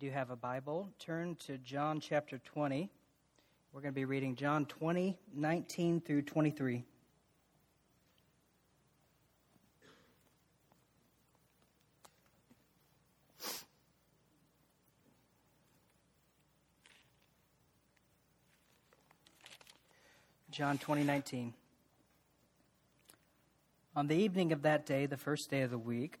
do have a Bible, turn to John chapter 20. We're going to be reading John 20, 19 through 23. John 20, 19. On the evening of that day, the first day of the week,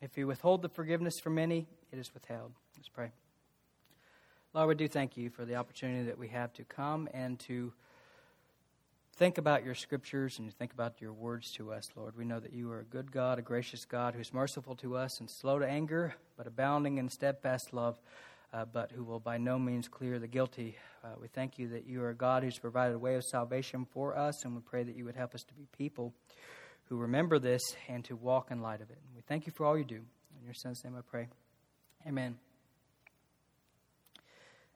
If you withhold the forgiveness from any, it is withheld. Let's pray. Lord, we do thank you for the opportunity that we have to come and to think about your scriptures and to think about your words to us, Lord. We know that you are a good God, a gracious God who's merciful to us and slow to anger, but abounding in steadfast love, uh, but who will by no means clear the guilty. Uh, we thank you that you are a God who's provided a way of salvation for us, and we pray that you would help us to be people who remember this and to walk in light of it. We thank you for all you do. In your son's name I pray. Amen.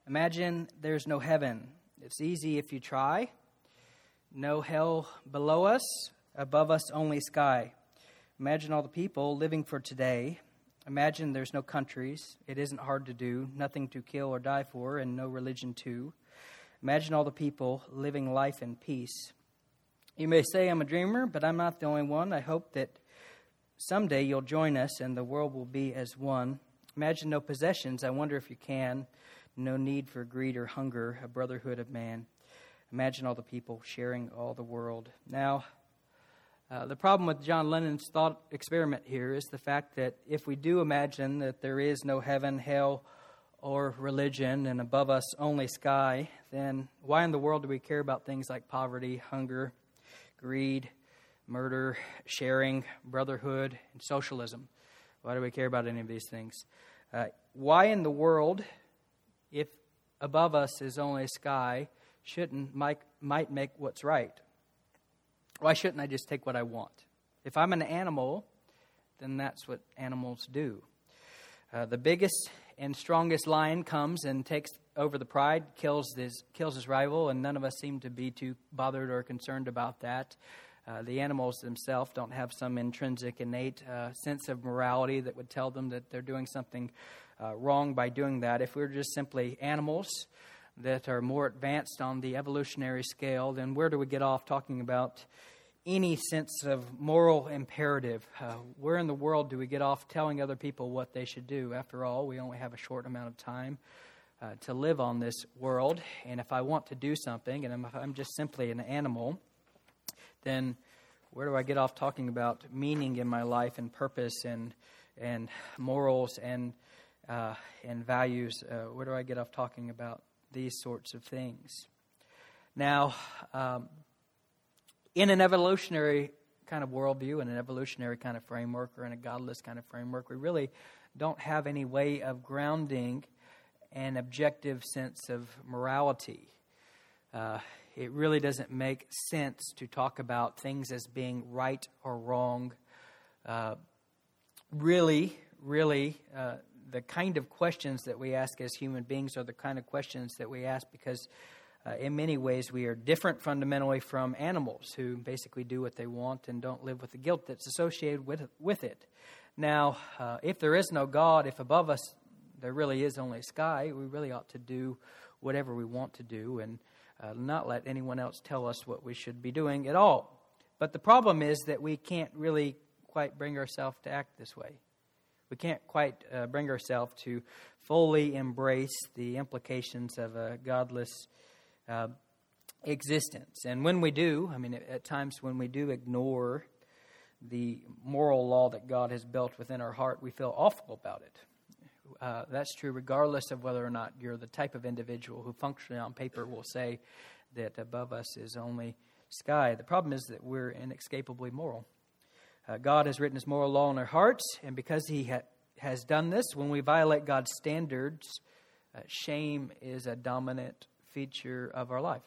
Imagine there's no heaven. It's easy if you try. No hell below us, above us only sky. Imagine all the people living for today. Imagine there's no countries. It isn't hard to do. Nothing to kill or die for, and no religion too. Imagine all the people living life in peace. You may say I'm a dreamer, but I'm not the only one. I hope that someday you'll join us and the world will be as one. Imagine no possessions. I wonder if you can. No need for greed or hunger, a brotherhood of man. Imagine all the people sharing all the world. Now, uh, the problem with John Lennon's thought experiment here is the fact that if we do imagine that there is no heaven, hell, or religion, and above us only sky, then why in the world do we care about things like poverty, hunger, greed, murder, sharing, brotherhood, and socialism. Why do we care about any of these things? Uh, why in the world, if above us is only sky, shouldn't might, might make what's right? Why shouldn't I just take what I want? If I'm an animal, then that's what animals do. Uh, the biggest and strongest lion comes and takes over the pride, kills his, kills his rival, and none of us seem to be too bothered or concerned about that. Uh, the animals themselves don't have some intrinsic, innate uh, sense of morality that would tell them that they're doing something uh, wrong by doing that. If we we're just simply animals that are more advanced on the evolutionary scale, then where do we get off talking about any sense of moral imperative? Uh, where in the world do we get off telling other people what they should do? After all, we only have a short amount of time uh, to live on this world. And if I want to do something, and if I'm just simply an animal, then where do I get off talking about meaning in my life and purpose and and morals and uh, and values? Uh, where do I get off talking about these sorts of things? Now, um, in an evolutionary kind of worldview, in an evolutionary kind of framework, or in a godless kind of framework, we really don't have any way of grounding an objective sense of morality. Uh, it really doesn't make sense to talk about things as being right or wrong. Uh, really, really, uh, the kind of questions that we ask as human beings are the kind of questions that we ask because, uh, in many ways, we are different fundamentally from animals who basically do what they want and don't live with the guilt that's associated with, with it. Now, uh, if there is no God, if above us there really is only sky, we really ought to do whatever we want to do and uh, not let anyone else tell us what we should be doing at all. But the problem is that we can't really quite bring ourselves to act this way. We can't quite uh, bring ourselves to fully embrace the implications of a godless uh, existence. And when we do, I mean, at times when we do ignore the moral law that God has built within our heart, we feel awful about it. Uh, that's true regardless of whether or not you're the type of individual who functionally on paper will say that above us is only sky. The problem is that we're inescapably moral. Uh, God has written his moral law in our hearts, and because he ha- has done this, when we violate God's standards, uh, shame is a dominant feature of our life.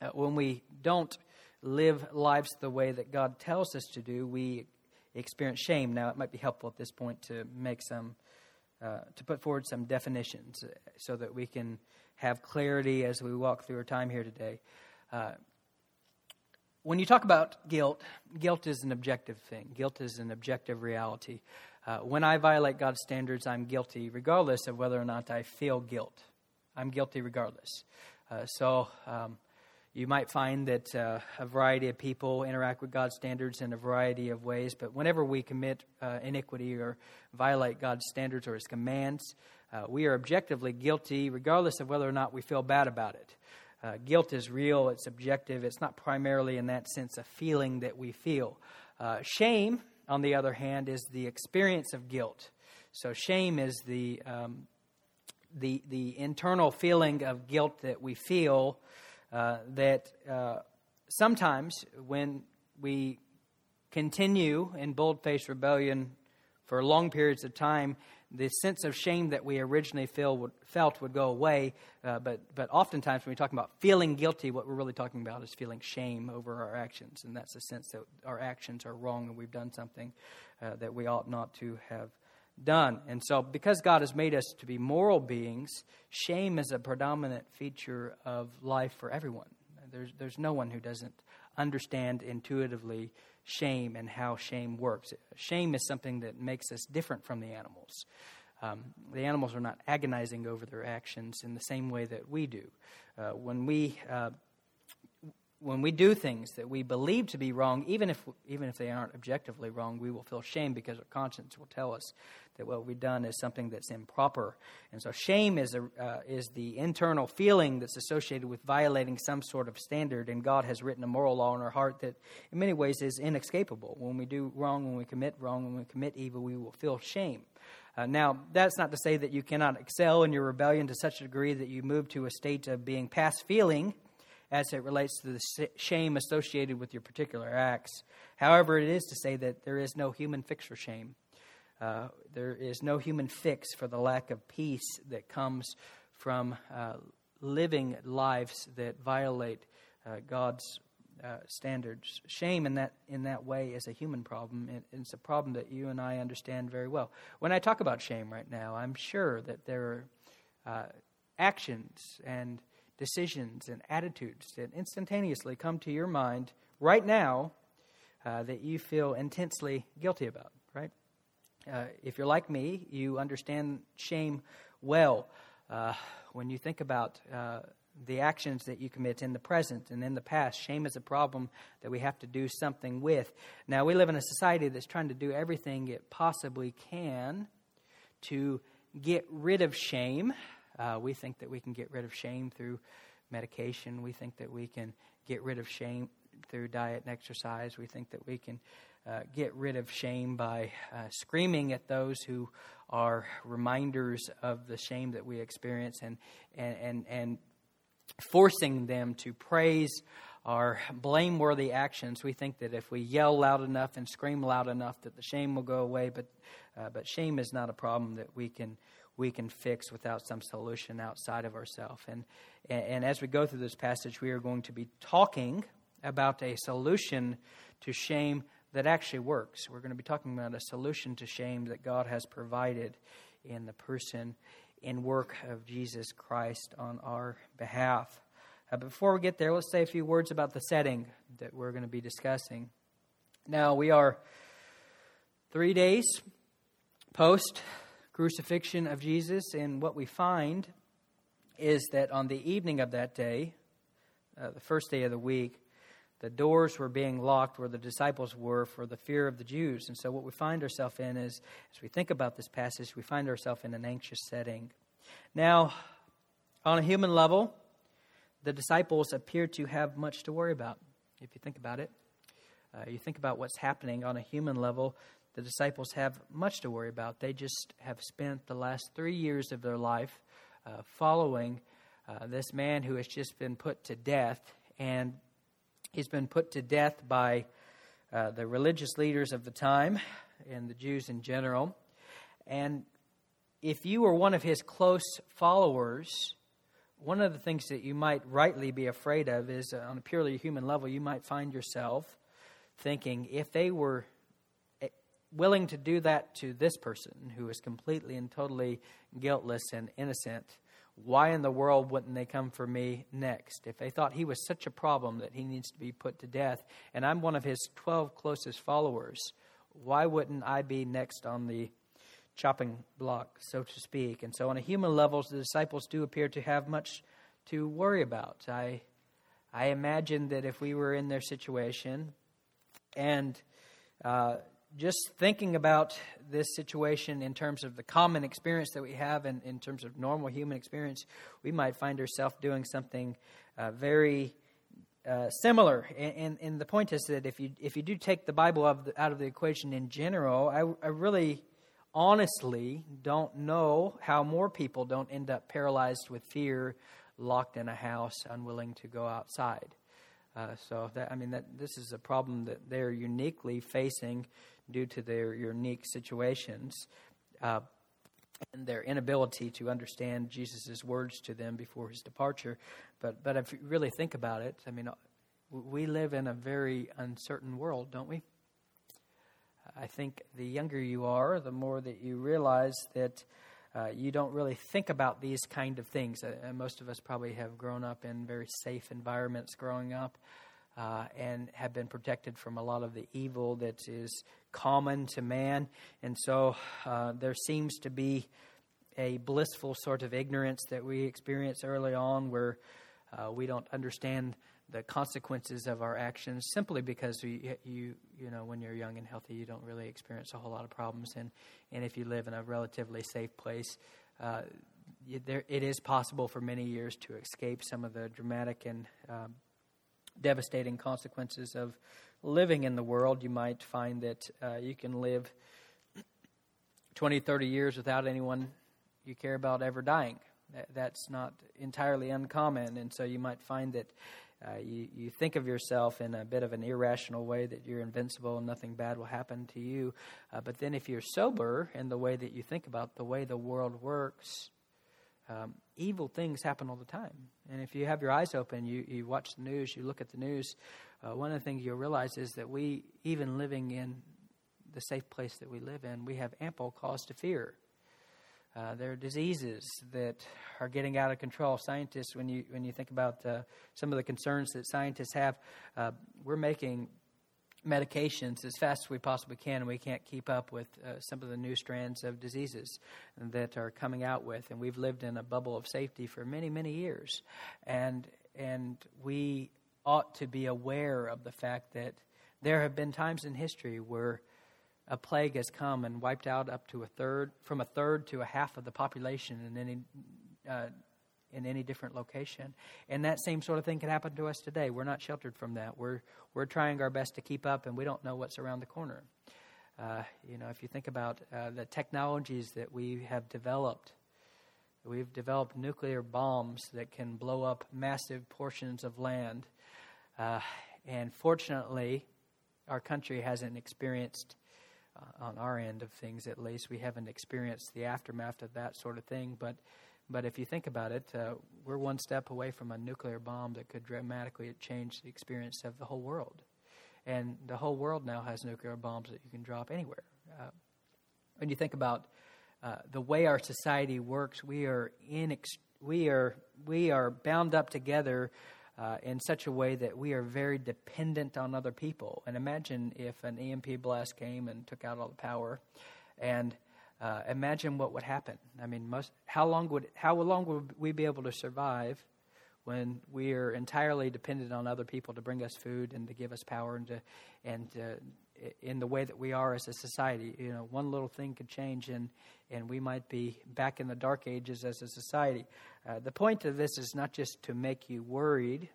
Uh, when we don't live lives the way that God tells us to do, we experience shame. Now, it might be helpful at this point to make some, uh, to put forward some definitions uh, so that we can have clarity as we walk through our time here today. Uh, when you talk about guilt, guilt is an objective thing. Guilt is an objective reality. Uh, when I violate God's standards, I'm guilty, regardless of whether or not I feel guilt. I'm guilty regardless. Uh, so um, you might find that uh, a variety of people interact with God's standards in a variety of ways, but whenever we commit uh, iniquity or violate God's standards or His commands, uh, we are objectively guilty, regardless of whether or not we feel bad about it. Uh, guilt is real, it's objective, it's not primarily in that sense a feeling that we feel. Uh, shame, on the other hand, is the experience of guilt. So, shame is the, um, the, the internal feeling of guilt that we feel uh, that uh, sometimes when we continue in bold faced rebellion for long periods of time, the sense of shame that we originally feel would, felt would go away. Uh, but, but oftentimes, when we talk about feeling guilty, what we're really talking about is feeling shame over our actions. And that's the sense that our actions are wrong and we've done something uh, that we ought not to have done. And so, because God has made us to be moral beings, shame is a predominant feature of life for everyone. There's, there's no one who doesn't understand intuitively shame and how shame works. Shame is something that makes us different from the animals. Um, the animals are not agonizing over their actions in the same way that we do. Uh, when we uh, when we do things that we believe to be wrong, even if even if they aren't objectively wrong, we will feel shame because our conscience will tell us that what we've done is something that's improper. And so, shame is a, uh, is the internal feeling that's associated with violating some sort of standard. And God has written a moral law in our heart that, in many ways, is inescapable. When we do wrong, when we commit wrong, when we commit evil, we will feel shame. Uh, now, that's not to say that you cannot excel in your rebellion to such a degree that you move to a state of being past feeling as it relates to the shame associated with your particular acts. However, it is to say that there is no human fix for shame. Uh, there is no human fix for the lack of peace that comes from uh, living lives that violate uh, God's uh, standards. Shame in that in that way is a human problem. It, it's a problem that you and I understand very well. When I talk about shame right now, I'm sure that there are uh, actions and decisions and attitudes that instantaneously come to your mind right now uh, that you feel intensely guilty about, right? Uh, if you're like me, you understand shame well. Uh, when you think about uh, the actions that you commit in the present and in the past, shame is a problem that we have to do something with. Now, we live in a society that's trying to do everything it possibly can to get rid of shame. Uh, we think that we can get rid of shame through medication. We think that we can get rid of shame through diet and exercise. We think that we can uh, get rid of shame by uh, screaming at those who are reminders of the shame that we experience and, and, and, and forcing them to praise our blameworthy actions. We think that if we yell loud enough and scream loud enough that the shame will go away, but, uh, but shame is not a problem that we can we can fix without some solution outside of ourselves. And, and as we go through this passage, we are going to be talking about a solution to shame that actually works. We're going to be talking about a solution to shame that God has provided in the person and work of Jesus Christ on our behalf. Uh, before we get there, let's say a few words about the setting that we're going to be discussing. Now, we are three days post crucifixion of Jesus, and what we find is that on the evening of that day, uh, the first day of the week, the doors were being locked where the disciples were for the fear of the Jews. And so, what we find ourselves in is, as we think about this passage, we find ourselves in an anxious setting. Now, on a human level, the disciples appear to have much to worry about, if you think about it. Uh, you think about what's happening on a human level, the disciples have much to worry about. They just have spent the last three years of their life uh, following uh, this man who has just been put to death. And he's been put to death by uh, the religious leaders of the time and the Jews in general. And if you were one of his close followers, one of the things that you might rightly be afraid of is uh, on a purely human level, you might find yourself thinking if they were eh, willing to do that to this person who is completely and totally guiltless and innocent, why in the world wouldn't they come for me next? If they thought he was such a problem that he needs to be put to death, and I'm one of his 12 closest followers, why wouldn't I be next on the chopping block, so to speak? And so, on a human level, the disciples do appear to have much to worry about. I, I imagine that if we were in their situation and uh, just thinking about this situation in terms of the common experience that we have and in terms of normal human experience, we might find ourselves doing something uh, very uh, similar. And, and, and, the point is that if you, if you do take the Bible of the, out of the equation in general, I, I really honestly don't know how more people don't end up paralyzed with fear, locked in a house, unwilling to go outside. Uh, so that I mean that this is a problem that they're uniquely facing due to their unique situations uh, and their inability to understand Jesus' words to them before his departure. But, but if you really think about it, I mean, we live in a very uncertain world, don't we? I think the younger you are, the more that you realize that uh, you don't really think about these kind of things. Uh, and most of us probably have grown up in very safe environments growing up uh, and have been protected from a lot of the evil that is common to man. And so uh, there seems to be a blissful sort of ignorance that we experience early on where uh, we don't understand the consequences of our actions simply because you, you you know when you're young and healthy you don't really experience a whole lot of problems. And and if you live in a relatively safe place uh, there, it is possible for many years to escape some of the dramatic and um, devastating consequences of living in the world, you might find that uh, you can live 20, 30 years without anyone you care about ever dying. That, that's not entirely uncommon, and so you might find that uh, you, you think of yourself in a bit of an irrational way that you're invincible and nothing bad will happen to you. Uh, but then, if you're sober in the way that you think about the way the world works, um, evil things happen all the time. And if you have your eyes open, you, you watch the news, you look at the news, uh, one of the things you'll realize is that we, even living in the safe place that we live in, we have ample cause to fear. Uh, there are diseases that are getting out of control. Scientists, when you when you think about uh, some of the concerns that scientists have, uh, we're making medications as fast as we possibly can, and we can't keep up with uh, some of the new strands of diseases that are coming out with. And we've lived in a bubble of safety for many, many years, and and we ought to be aware of the fact that there have been times in history where a plague has come and wiped out up to a third, from a third to a half of the population in any uh, in any different location. And that same sort of thing can happen to us today. We're not sheltered from that. We're, we're trying our best to keep up, and we don't know what's around the corner. Uh, you know, if you think about uh, the technologies that we have developed, we've developed nuclear bombs that can blow up massive portions of land. Uh, and fortunately, our country hasn't experienced, uh, on our end of things at least, we haven't experienced the aftermath of that sort of thing. But but if you think about it, uh, we're one step away from a nuclear bomb that could dramatically change the experience of the whole world. And the whole world now has nuclear bombs that you can drop anywhere. Uh, when you think about uh, the way our society works, we are in ex- we are we are bound up together uh, in such a way that we are very dependent on other people. And imagine if an EMP blast came and took out all the power, and uh, imagine what would happen. I mean, most, how long would how long would we be able to survive when we are entirely dependent on other people to bring us food and to give us power and to and in the way that we are as a society? You know, one little thing could change and and we might be back in the dark ages as a society. Uh, the point of this is not just to make you worried,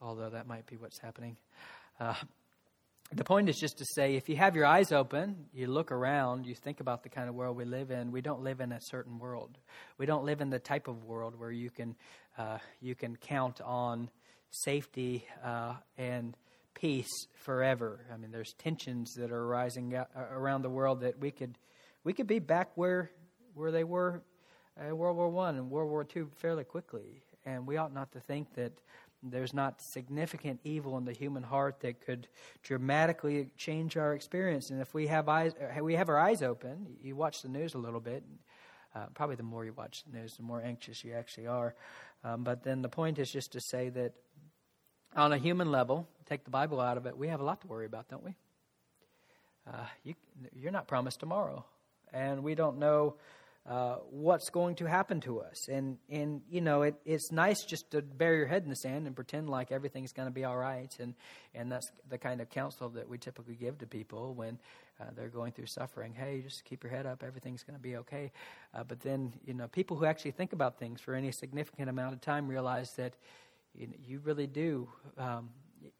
although that might be what's happening. Uh, the point is just to say if you have your eyes open, you look around, you think about the kind of world we live in. We don't live in a certain world. We don't live in the type of world where you can uh, you can count on safety uh, and peace forever. I mean, there's tensions that are arising around the world that we could we could be back where where they were in World War One and World War Two fairly quickly. And we ought not to think that there's not significant evil in the human heart that could dramatically change our experience. And if we have eyes, uh, we have our eyes open. You watch the news a little bit. Uh, probably the more you watch the news, the more anxious you actually are. Um, but then the point is just to say that on a human level, take the Bible out of it, we have a lot to worry about, don't we? Uh, you, you're not promised tomorrow, and we don't know uh, what's going to happen to us. And, and you know, it, it's nice just to bury your head in the sand and pretend like everything's going to be all right. And, and that's the kind of counsel that we typically give to people when uh, they're going through suffering. Hey, just keep your head up. Everything's going to be okay. Uh, but then, you know, people who actually think about things for any significant amount of time realize that you, really do, um,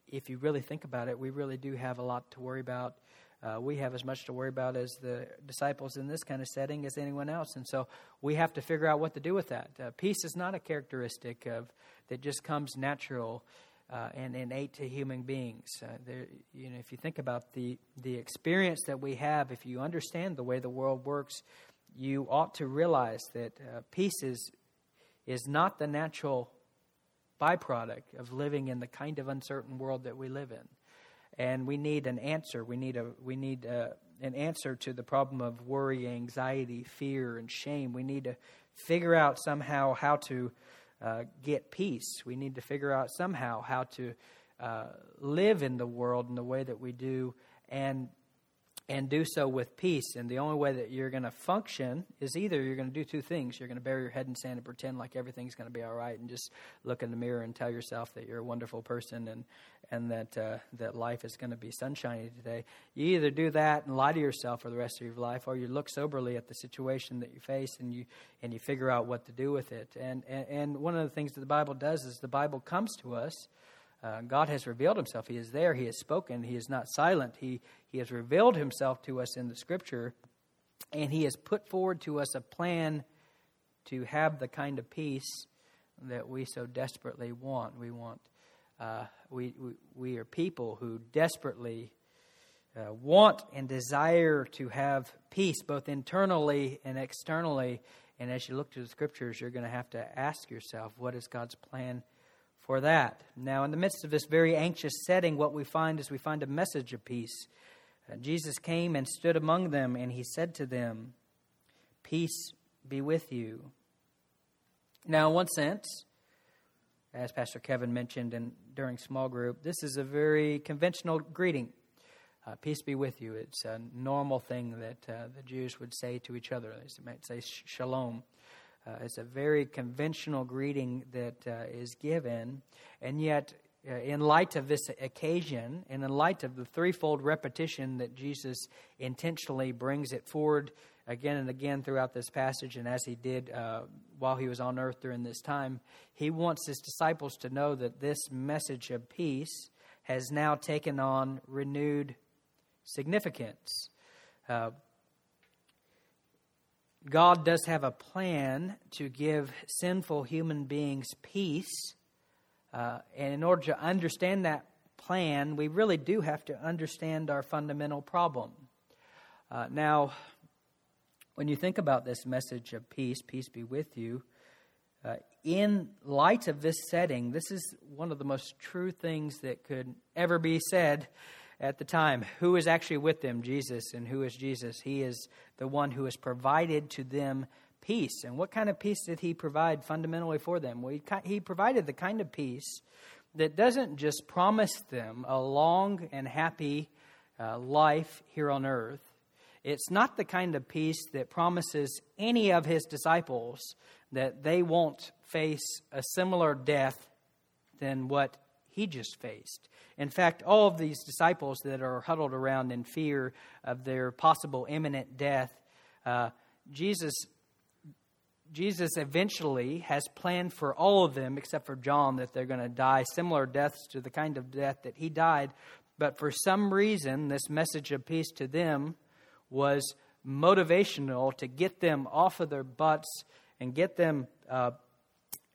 if you really think about it, we really do have a lot to worry about uh, we have as much to worry about as the disciples in this kind of setting as anyone else. And so we have to figure out what to do with that. Uh, peace is not a characteristic of that just comes natural uh, and innate to human beings. Uh, there, you know, if you think about the the experience that we have, if you understand the way the world works, you ought to realize that uh, peace is is not the natural byproduct of living in the kind of uncertain world that we live in and we need an answer. We need a we need a, an answer to the problem of worry, anxiety, fear, and shame. We need to figure out somehow how to uh, get peace. We need to figure out somehow how to uh, live in the world in the way that we do, and and do so with peace. And the only way that you're going to function is either you're going to do two things. You're going to bury your head in sand and pretend like everything's going to be all right and just look in the mirror and tell yourself that you're a wonderful person and, and that, uh, that life is going to be sunshiny today. You either do that and lie to yourself for the rest of your life, or you look soberly at the situation that you face and you, and you figure out what to do with it. And, and, and one of the things that the Bible does is the Bible comes to us – uh, God has revealed himself. He is there. He has spoken. He is not silent. He, he has revealed himself to us in the scripture, and he has put forward to us a plan to have the kind of peace that we so desperately want. We want, uh, we, we, we are people who desperately uh, want and desire to have peace both internally and externally. And as you look to the scriptures, you're going to have to ask yourself, what is God's plan? For that. Now, in the midst of this very anxious setting, what we find is we find a message of peace. Uh, Jesus came and stood among them, and he said to them, Peace be with you. Now, in one sense, as Pastor Kevin mentioned in, during small group, this is a very conventional greeting. Uh, peace be with you. It's a normal thing that uh, the Jews would say to each other. They might say shalom. Uh, it's a very conventional greeting that uh, is given, and yet, uh, in light of this occasion, and in light of the threefold repetition that Jesus intentionally brings it forward again and again throughout this passage, and as he did uh, while he was on earth during this time, he wants his disciples to know that this message of peace has now taken on renewed significance. God does have a plan to give sinful human beings peace. Uh, and in order to understand that plan, we really do have to understand our fundamental problem. Uh, now, when you think about this message of peace, peace be with you, uh, in light of this setting, this is one of the most true things that could ever be said at the time. Who is actually with them? Jesus. And who is Jesus? He is the one who has provided to them peace. And what kind of peace did he provide fundamentally for them? Well, he, provided the kind of peace that doesn't just promise them a long and happy uh, life here on earth. It's not the kind of peace that promises any of his disciples that they won't face a similar death than what he just faced. In fact, all of these disciples that are huddled around in fear of their possible imminent death, uh, Jesus, Jesus eventually has planned for all of them, except for John, that they're going to die similar deaths to the kind of death that he died. But for some reason, this message of peace to them was motivational to get them off of their butts and get them uh,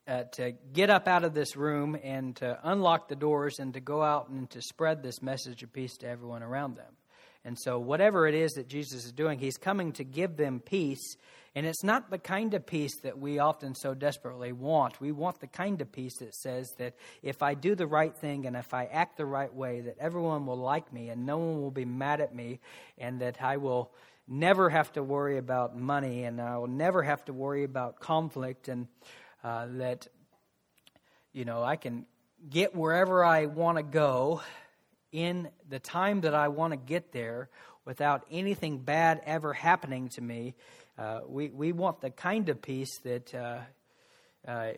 uh, to get up out of this room and to unlock the doors and to go out and to spread this message of peace to everyone around them. And so, whatever it is that Jesus is doing, he's coming to give them peace. And it's not the kind of peace that we often so desperately want. We want the kind of peace that says that if I do the right thing and if I act the right way, that everyone will like me and no one will be mad at me, and that I will never have to worry about money and I will never have to worry about conflict, and uh, that, you know, I can get wherever I want to go in the time that I want to get there without anything bad ever happening to me. Uh, we, we want the kind of peace that, uh, uh,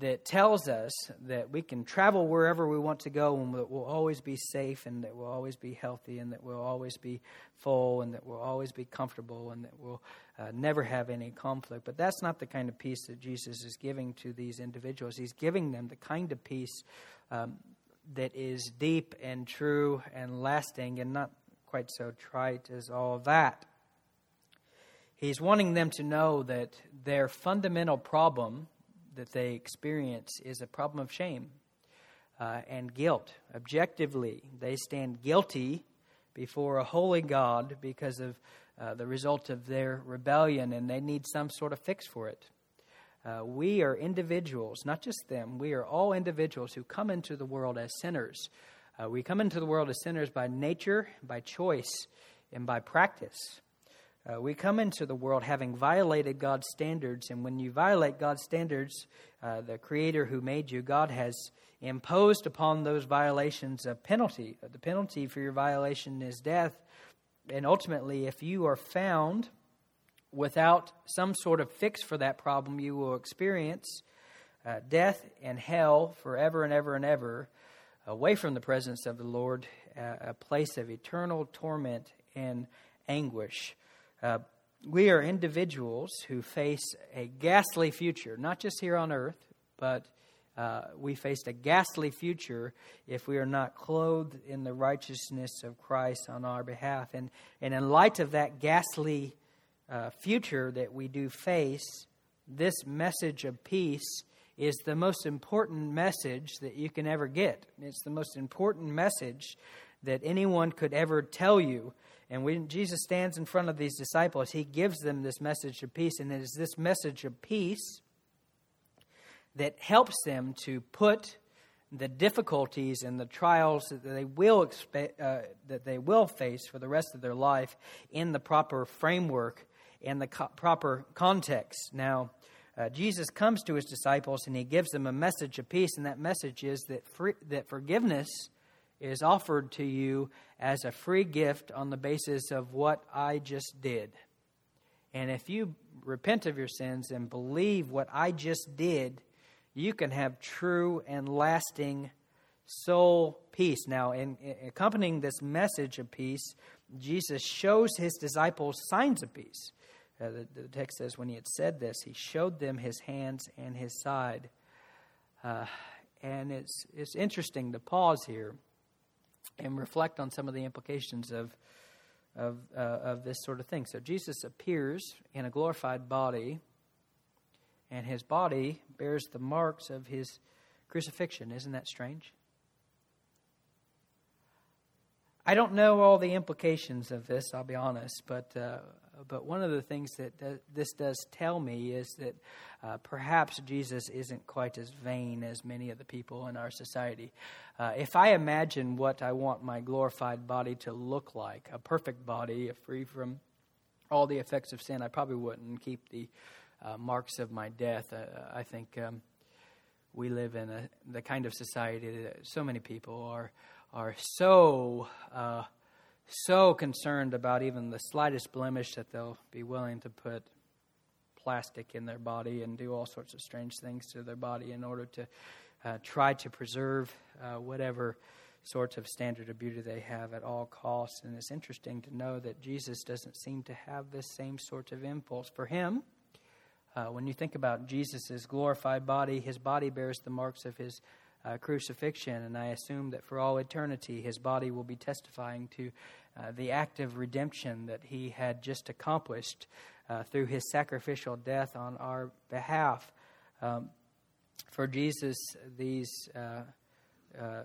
that tells us that we can travel wherever we want to go and that we'll always be safe and that we'll always be healthy and that we'll always be full and that we'll always be comfortable and that we'll uh, never have any conflict. But that's not the kind of peace that Jesus is giving to these individuals. He's giving them the kind of peace um, that is deep and true and lasting and not quite so trite as all that. He's wanting them to know that their fundamental problem that they experience is a problem of shame uh, and guilt. Objectively, they stand guilty before a holy God because of uh, the result of their rebellion, and they need some sort of fix for it. Uh, we are individuals, not just them, we are all individuals who come into the world as sinners. Uh, we come into the world as sinners by nature, by choice, and by practice. Uh, we come into the world having violated God's standards, and when you violate God's standards, uh, the Creator who made you, God has imposed upon those violations a penalty. The penalty for your violation is death. And ultimately, if you are found without some sort of fix for that problem, you will experience uh, death and hell forever and ever and ever away from the presence of the Lord, uh, a place of eternal torment and anguish. Uh, we are individuals who face a ghastly future, not just here on earth, but uh, we face a ghastly future if we are not clothed in the righteousness of Christ on our behalf. And, and in light of that ghastly uh, future that we do face, this message of peace is the most important message that you can ever get. It's the most important message that anyone could ever tell you. And when Jesus stands in front of these disciples, he gives them this message of peace. And it is this message of peace that helps them to put the difficulties and the trials that they will uh, that they will face for the rest of their life in the proper framework and the co- proper context. Now, uh, Jesus comes to his disciples and he gives them a message of peace, and that message is that that forgiveness is offered to you as a free gift on the basis of what I just did. And if you repent of your sins and believe what I just did, you can have true and lasting soul peace. Now, in, in accompanying this message of peace, Jesus shows his disciples signs of peace. Uh, the, the, text says, when he had said this, he showed them his hands and his side. Uh, and it's, it's interesting to pause here and reflect on some of the implications of, of, uh, of this sort of thing. So Jesus appears in a glorified body, and his body bears the marks of his crucifixion. Isn't that strange? I don't know all the implications of this, I'll be honest, but uh, but one of the things that this does tell me is that uh, perhaps Jesus isn't quite as vain as many of the people in our society. Uh, if I imagine what I want my glorified body to look like, a perfect body, free from all the effects of sin, I probably wouldn't keep the uh, marks of my death. Uh, I think um, we live in a, the kind of society that so many people are are so uh, so concerned about even the slightest blemish that they'll be willing to put plastic in their body and do all sorts of strange things to their body in order to uh, try to preserve uh, whatever sorts of standard of beauty they have at all costs. And it's interesting to know that Jesus doesn't seem to have this same sort of impulse. For him, uh, when you think about Jesus' glorified body, his body bears the marks of his uh, crucifixion, and I assume that for all eternity his body will be testifying to uh, the act of redemption that he had just accomplished uh, through his sacrificial death on our behalf. Um, for Jesus, these uh, uh,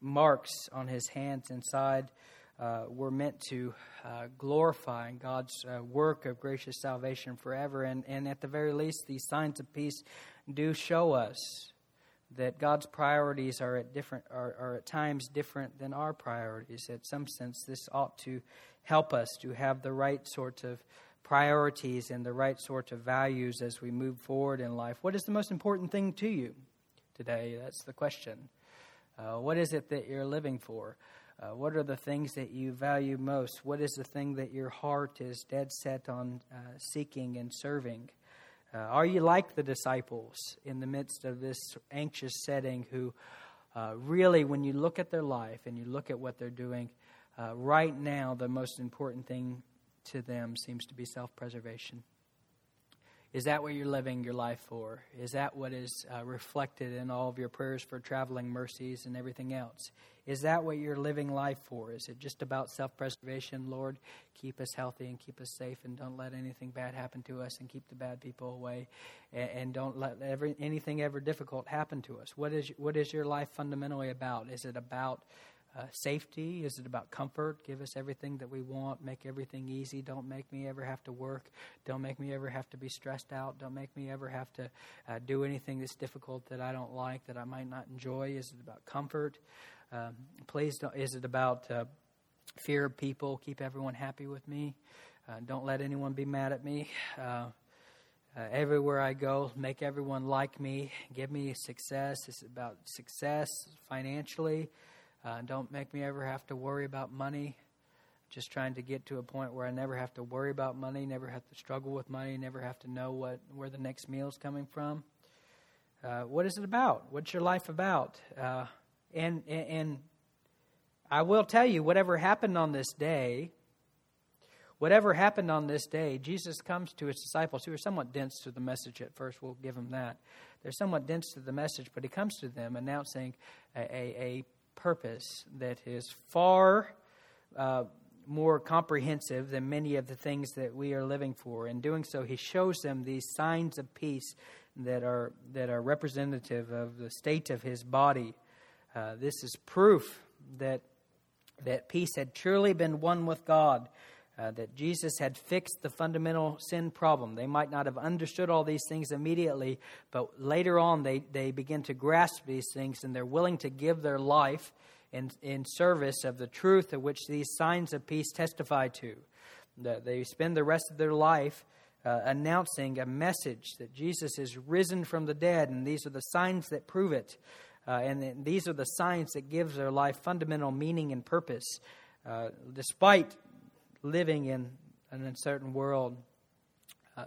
marks on his hands and side uh, we're meant to glorify God's work of gracious salvation forever. And, and at the very least, these signs of peace do show us that God's priorities are at different are, are at times different than our priorities. In some sense, this ought to help us to have the right sorts of priorities and the right sorts of values as we move forward in life. What is the most important thing to you today? That's the question. Uh, what is it that you're living for? Uh, what are the things that you value most? What is the thing that your heart is dead set on uh, seeking and serving? Uh, are you like the disciples in the midst of this anxious setting who uh, really, when you look at their life and you look at what they're doing, uh, right now, the most important thing to them seems to be self preservation? Is that what you're living your life for? Is that what is uh, reflected in all of your prayers for traveling mercies and everything else? Is that what you're living life for? Is it just about self preservation? Lord, keep us healthy and keep us safe and don't let anything bad happen to us and keep the bad people away and, don't let every, anything ever difficult happen to us. What is, what is your life fundamentally about? Is it about uh, safety? Is it about comfort? Give us everything that we want. Make everything easy. Don't make me ever have to work. Don't make me ever have to be stressed out. Don't make me ever have to uh, do anything that's difficult that I don't like, that I might not enjoy. Is it about comfort? Um, please, don't, is it about uh, fear of people? Keep everyone happy with me. Uh, don't let anyone be mad at me. Uh, uh, everywhere I go, make everyone like me. Give me success. It's about success financially? Uh, don't make me ever have to worry about money. Just trying to get to a point where I never have to worry about money, never have to struggle with money, never have to know what where the next meal is coming from. Uh, what is it about? What's your life about? And, and and I will tell you, whatever happened on this day, whatever happened on this day, Jesus comes to his disciples who are somewhat dense to the message at first. We'll give them that. They're somewhat dense to the message, but he comes to them announcing a, a, a purpose that is far uh, more comprehensive than many of the things that we are living for. In doing so, he shows them these signs of peace that are that are representative of the state of his body. Uh, this is proof that that peace had truly been won with God uh, that Jesus had fixed the fundamental sin problem. They might not have understood all these things immediately, but later on they, they begin to grasp these things and they're willing to give their life in, in service of the truth of which these signs of peace testify to. They spend the rest of their life uh, announcing a message that Jesus is risen from the dead, and these are the signs that prove it. Uh, and these are the signs that gives their life fundamental meaning and purpose. Uh, despite living in an uncertain world. Uh,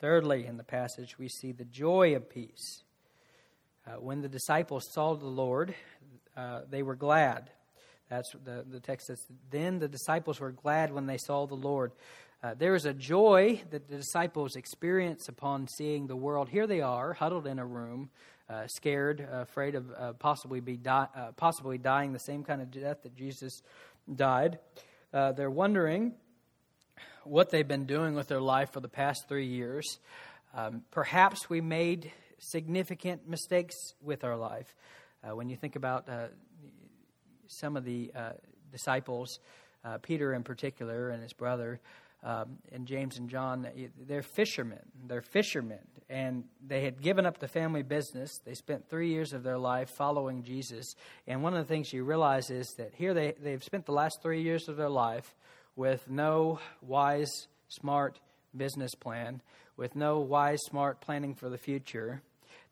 thirdly, in the passage, we see the joy of peace. Uh, when the disciples saw the Lord, uh, they were glad. That's the, the text says. Then the disciples were glad when they saw the Lord. Uh, there is a joy that the disciples experience upon seeing the world. Here they are, huddled in a room, uh, scared, uh, afraid of uh, possibly be di- uh, possibly dying the same kind of death that Jesus died. Uh, they're wondering what they've been doing with their life for the past three years. Um, perhaps we made significant mistakes with our life. Uh, when you think about some of the disciples, Peter in particular and his brother, um, and James and John, they're fishermen. They're fishermen. And they had given up the family business. They spent three years of their life following Jesus. And one of the things you realize is that here they, they've spent the last three years of their life with no wise, smart business plan, with no wise, smart planning for the future.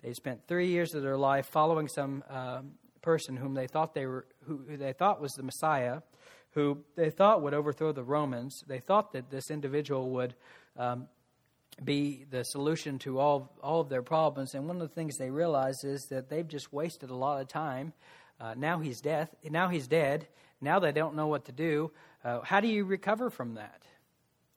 They spent three years of their life following some uh, person whom they thought they were, who they thought was the Messiah who they thought would overthrow the Romans. They thought that this individual would um, be the solution to all, all of their problems. And one of the things they realize is that they've just wasted a lot of time. Uh, now he's dead. Now he's dead. Now they don't know what to do. Uh, how do you recover from that?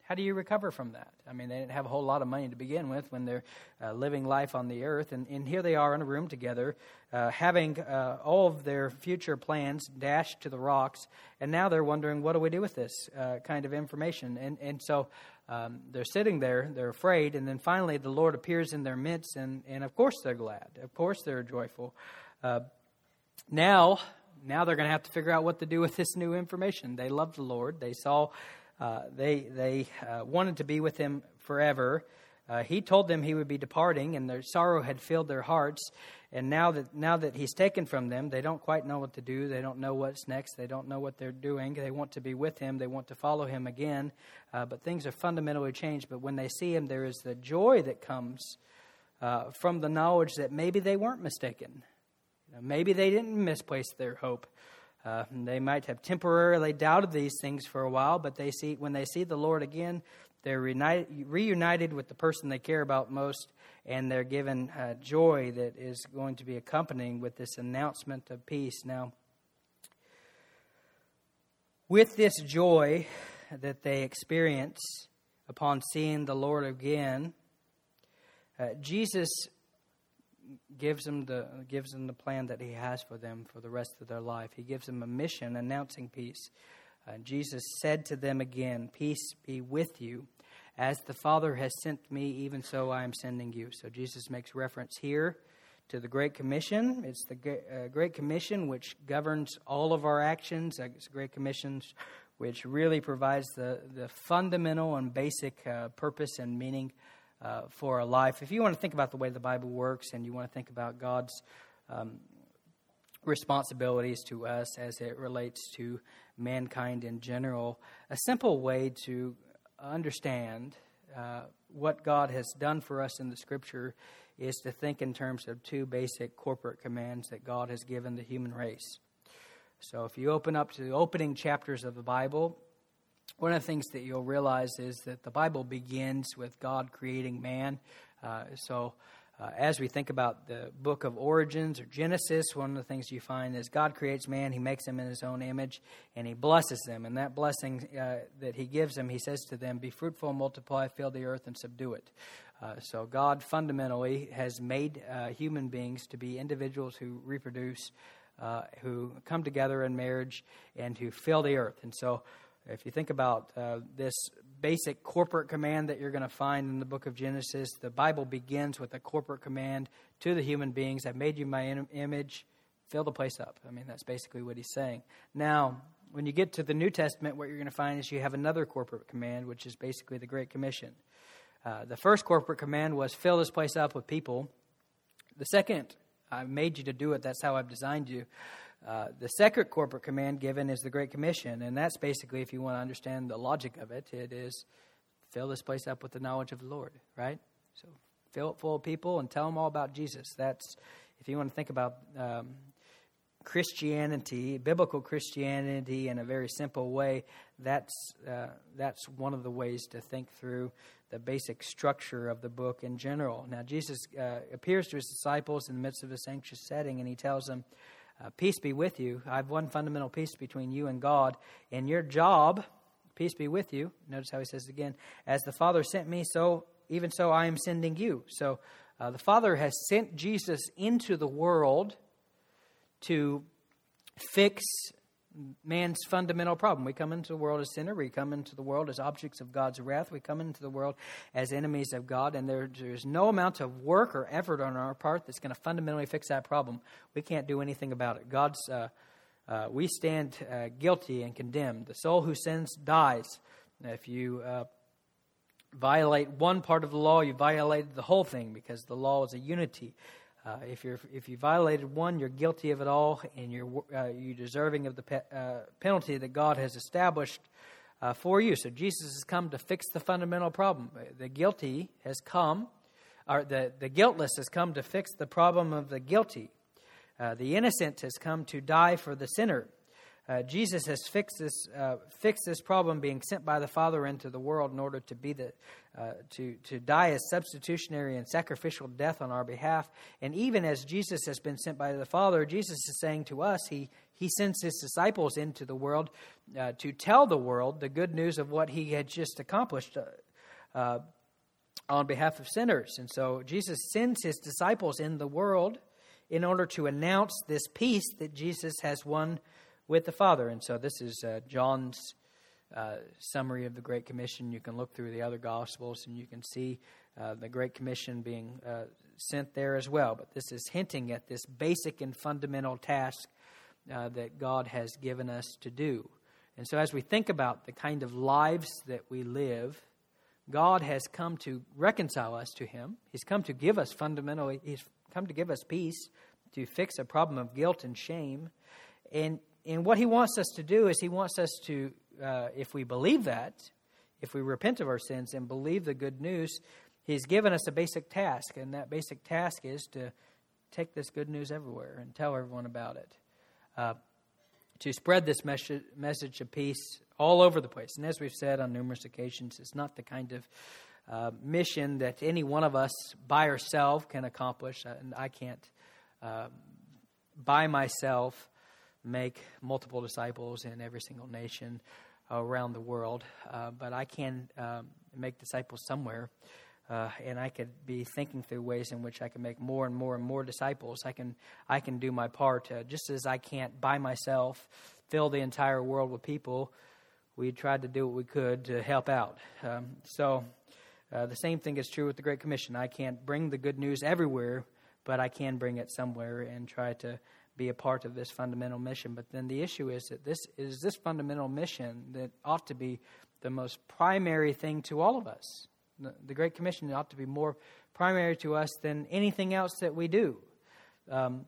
How do you recover from that? I mean, they didn't have a whole lot of money to begin with when they're uh, living life on the earth. And, and, here they are in a room together, uh, having uh, all of their future plans dashed to the rocks. And now they're wondering, what do we do with this uh, kind of information? And, and so um, they're sitting there, they're afraid. And then finally, the Lord appears in their midst. And, and of course, they're glad. Of course, they're joyful. Uh, now, now they're going to have to figure out what to do with this new information. They loved the Lord. They saw, uh, they, they uh, wanted to be with Him forever. Uh, he told them he would be departing, and their sorrow had filled their hearts. And now that now that he's taken from them, they don't quite know what to do. They don't know what's next. They don't know what they're doing. They want to be with him. They want to follow him again. Uh, but things are fundamentally changed. But when they see him, there is the joy that comes uh, from the knowledge that maybe they weren't mistaken. Maybe they didn't misplace their hope. Uh, they might have temporarily doubted these things for a while, but they see when they see the Lord again, they're reunited, reunited with the person they care about most, and they're given uh, joy that is going to be accompanying with this announcement of peace. Now, with this joy that they experience upon seeing the Lord again, uh, Jesus gives them the gives them the plan that He has for them for the rest of their life. He gives them a mission announcing peace. Uh, Jesus said to them again, Peace be with you. As the Father has sent me, even so I am sending you. So Jesus makes reference here to the Great Commission. It's the uh, Great Commission which governs all of our actions. It's the Great Commission which really provides the, the fundamental and basic uh, purpose and meaning uh, for a life. If you want to think about the way the Bible works and you want to think about God's um, responsibilities to us as it relates to mankind in general, a simple way to understand uh, what God has done for us in the Scripture is to think in terms of two basic corporate commands that God has given the human race. So, if you open up to the opening chapters of the Bible, one of the things that you'll realize is that the Bible begins with God creating man. Uh, so, uh, as we think about the book of origins or Genesis, one of the things you find is God creates man, he makes them in his own image, and he blesses them. And that blessing uh, that he gives them, he says to them, Be fruitful, multiply, fill the earth, and subdue it. Uh, so, God fundamentally has made uh, human beings to be individuals who reproduce, uh, who come together in marriage, and who fill the earth. And so, if you think about uh, this basic corporate command that you're going to find in the book of Genesis, the Bible begins with a corporate command to the human beings I've made you my image, fill the place up. I mean, that's basically what he's saying. Now, when you get to the New Testament, what you're going to find is you have another corporate command, which is basically the Great Commission. Uh, the first corporate command was fill this place up with people. The second, I made you to do it, that's how I've designed you. Uh, the second corporate command given is the Great Commission, and that's basically, if you want to understand the logic of it, it is fill this place up with the knowledge of the Lord, right? So fill it full of people and tell them all about Jesus. That's, if you want to think about um, Christianity, biblical Christianity, in a very simple way, that's, uh, that's one of the ways to think through the basic structure of the book in general. Now, Jesus uh, appears to his disciples in the midst of this anxious setting, and he tells them, uh, peace be with you. I have one fundamental peace between you and God. And your job, peace be with you. Notice how he says again. As the Father sent me, so even so I am sending you. So uh, the Father has sent Jesus into the world to fix man's fundamental problem. We come into the world as sinner. We come into the world as objects of God's wrath. We come into the world as enemies of God. And there, there's no amount of work or effort on our part that's going to fundamentally fix that problem. We can't do anything about it. God's, uh, uh, we stand uh, guilty and condemned. The soul who sins dies. If you uh, violate one part of the law, you violated the whole thing because the law is a unity. Uh, if you're if you violated one, you're guilty of it all, and you're uh, you're deserving of the pe- uh, penalty that God has established uh, for you. So Jesus has come to fix the fundamental problem. The guilty has come, or the the guiltless has come to fix the problem of the guilty. Uh, the innocent has come to die for the sinner. Uh, Jesus has fixed this, uh, fixed this problem being sent by the Father into the world in order to be the, uh, to, to die as substitutionary and sacrificial death on our behalf. And even as Jesus has been sent by the Father, Jesus is saying to us, He, he sends His disciples into the world uh, to tell the world the good news of what He had just accomplished uh, uh, on behalf of sinners. And so Jesus sends His disciples in the world in order to announce this peace that Jesus has won with the Father. And so this is uh, John's uh, summary of the Great Commission. You can look through the other Gospels and you can see uh, the Great Commission being uh, sent there as well. But this is hinting at this basic and fundamental task uh, that God has given us to do. And so, as we think about the kind of lives that we live, God has come to reconcile us to Him. He's come to give us fundamentally, He's come to give us peace, to fix a problem of guilt and shame. And, and what He wants us to do is He wants us to, uh, if we believe that, if we repent of our sins and believe the good news, He's given us a basic task. And that basic task is to take this good news everywhere and tell everyone about it. Uh, to spread this mes- message of peace all over the place. And as we've said on numerous occasions, it's not the kind of uh, mission that any one of us by ourselves can accomplish. And I can't, uh, by myself, make multiple disciples in every single nation around the world. Uh, but I can um, make disciples somewhere. Uh, and I could be thinking through ways in which I can make more and more and more disciples. I can I can do my part. Uh, just as I can't by myself fill the entire world with people, we tried to do what we could to help out. Um, so uh, the same thing is true with the Great Commission. I can't bring the good news everywhere, but I can bring it somewhere and try to be a part of this fundamental mission. But then the issue is that this is this fundamental mission that ought to be the most primary thing to all of us. The Great Commission ought to be more primary to us than anything else that we do. Um,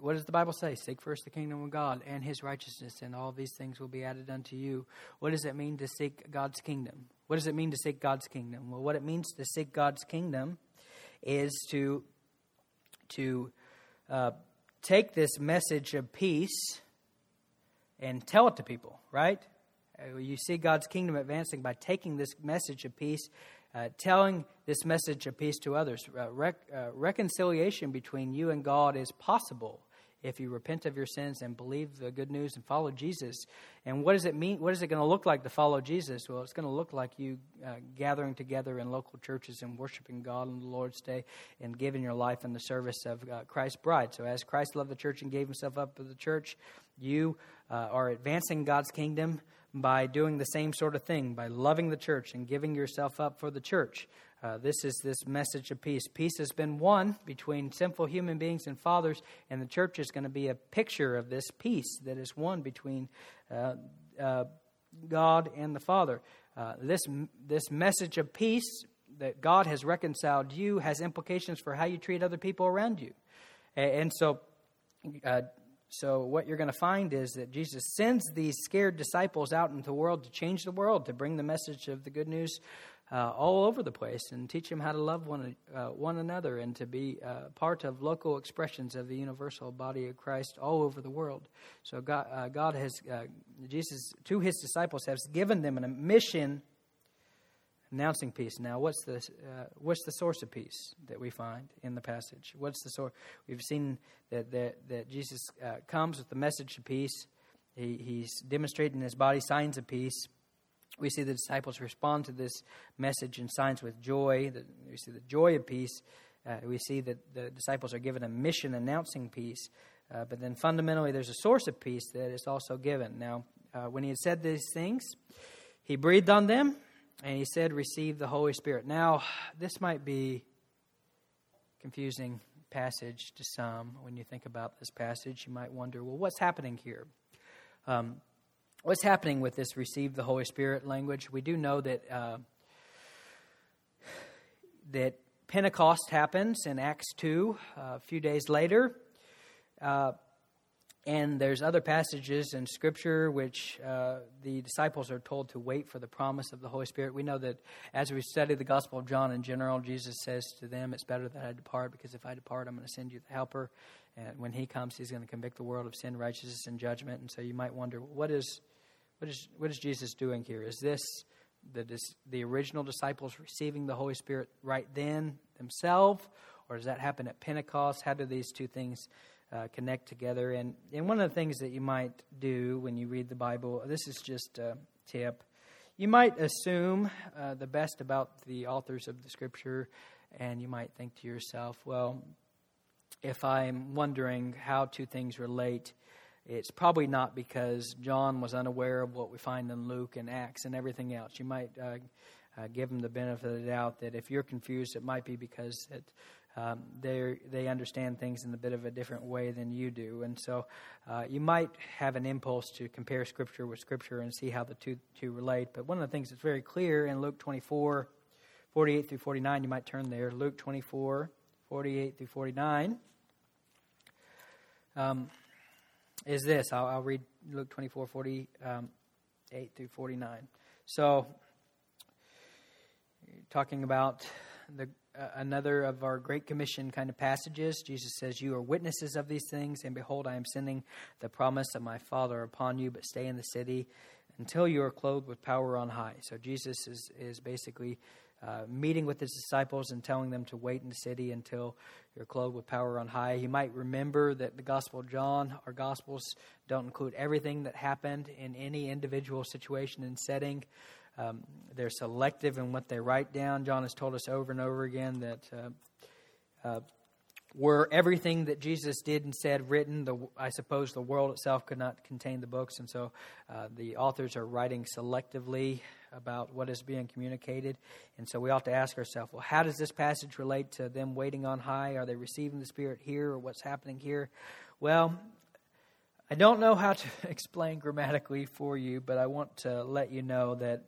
what does the Bible say? Seek first the kingdom of God and his righteousness, and all these things will be added unto you. What does it mean to seek God's kingdom? What does it mean to seek God's kingdom? Well, what it means to seek God's kingdom is to, to uh, take this message of peace and tell it to people, right? Uh, you see God's kingdom advancing by taking this message of peace, uh, telling this message of peace to others. Uh, rec- uh, reconciliation between you and God is possible if you repent of your sins and believe the good news and follow Jesus. And what does it mean? What is it going to look like to follow Jesus? Well, it's going to look like you uh, gathering together in local churches and worshiping God on the Lord's Day and giving your life in the service of uh, Christ's bride. So, as Christ loved the church and gave himself up for the church, you uh, are advancing God's kingdom by doing the same sort of thing, by loving the church and giving yourself up for the church. Uh, this is this message of peace. Peace has been won between sinful human beings and fathers, and the church is going to be a picture of this peace that is won between uh, uh, God and the Father. Uh, this, this message of peace that God has reconciled you has implications for how you treat other people around you. And, and so, uh, so, what you're going to find is that Jesus sends these scared disciples out into the world to change the world, to bring the message of the good news uh, all over the place, and teach them how to love one, uh, one another and to be uh, part of local expressions of the universal body of Christ all over the world. So, God, uh, God has, uh, Jesus, to his disciples, has given them a mission announcing peace. Now, what's the uh, what's the source of peace that we find in the passage? What's the source? We've seen that that, that Jesus comes with the message of peace. He, he's demonstrating in his body signs of peace. We see the disciples respond to this message and signs with joy. We see the joy of peace. Uh, we see that the disciples are given a mission announcing peace. Uh, but then fundamentally, there's a source of peace that is also given. Now, uh, when he had said these things, he breathed on them and he said, Receive the Holy Spirit. Now, this might be confusing passage to some. When you think about this passage, you might wonder, well, what's happening here? Um, what's happening with this receive the Holy Spirit language? We do know that uh, that Pentecost happens in Acts 2 uh, a few days later. Uh, and there's other passages in Scripture which uh, the disciples are told to wait for the promise of the Holy Spirit. We know that as we study the Gospel of John in general, Jesus says to them, It's better that I depart because if I depart, I'm going to send you the Helper. And when he comes, he's going to convict the world of sin, righteousness, and judgment. And so you might wonder, what is, what is, what is Jesus doing here? Is this the, the original disciples receiving the Holy Spirit right then themselves? Or does that happen at Pentecost? How do these two things uh, connect together. And, and one of the things that you might do when you read the Bible, this is just a tip. You might assume uh, the best about the authors of the scripture, and you might think to yourself, well, if I'm wondering how two things relate, it's probably not because John was unaware of what we find in Luke and Acts and everything else. You might uh, uh, give him the benefit of the doubt that if you're confused, it might be because that um, they they understand things in a bit of a different way than you do, and so uh, you might have an impulse to compare Scripture with Scripture and see how the two two relate. But one of the things that's very clear in Luke 24, 48 through 49, you might turn there. Luke 24, 48 through 49. Um, is this. I'll, I'll, read Luke 24, 48 um, through 49. So, talking about the uh, another of our Great Commission kind of passages. Jesus says, You are witnesses of these things, and behold, I am sending the promise of my Father upon you, but stay in the city until you are clothed with power on high. So Jesus is, is basically uh, meeting with his disciples and telling them to wait in the city until you're clothed with power on high. You might remember that the Gospel of John, our Gospels, don't include everything that happened in any individual situation and setting. Um, they're selective in what they write down. John has told us over and over again that uh, uh, were everything that Jesus did and said written, the, I suppose the world itself could not contain the books, and so uh, the authors are writing selectively about what is being communicated. And so we ought to ask ourselves, well, how does this passage relate to them waiting on high? Are they receiving the Spirit here, or what's happening here? Well, I don't know how to explain grammatically for you, but I want to let you know that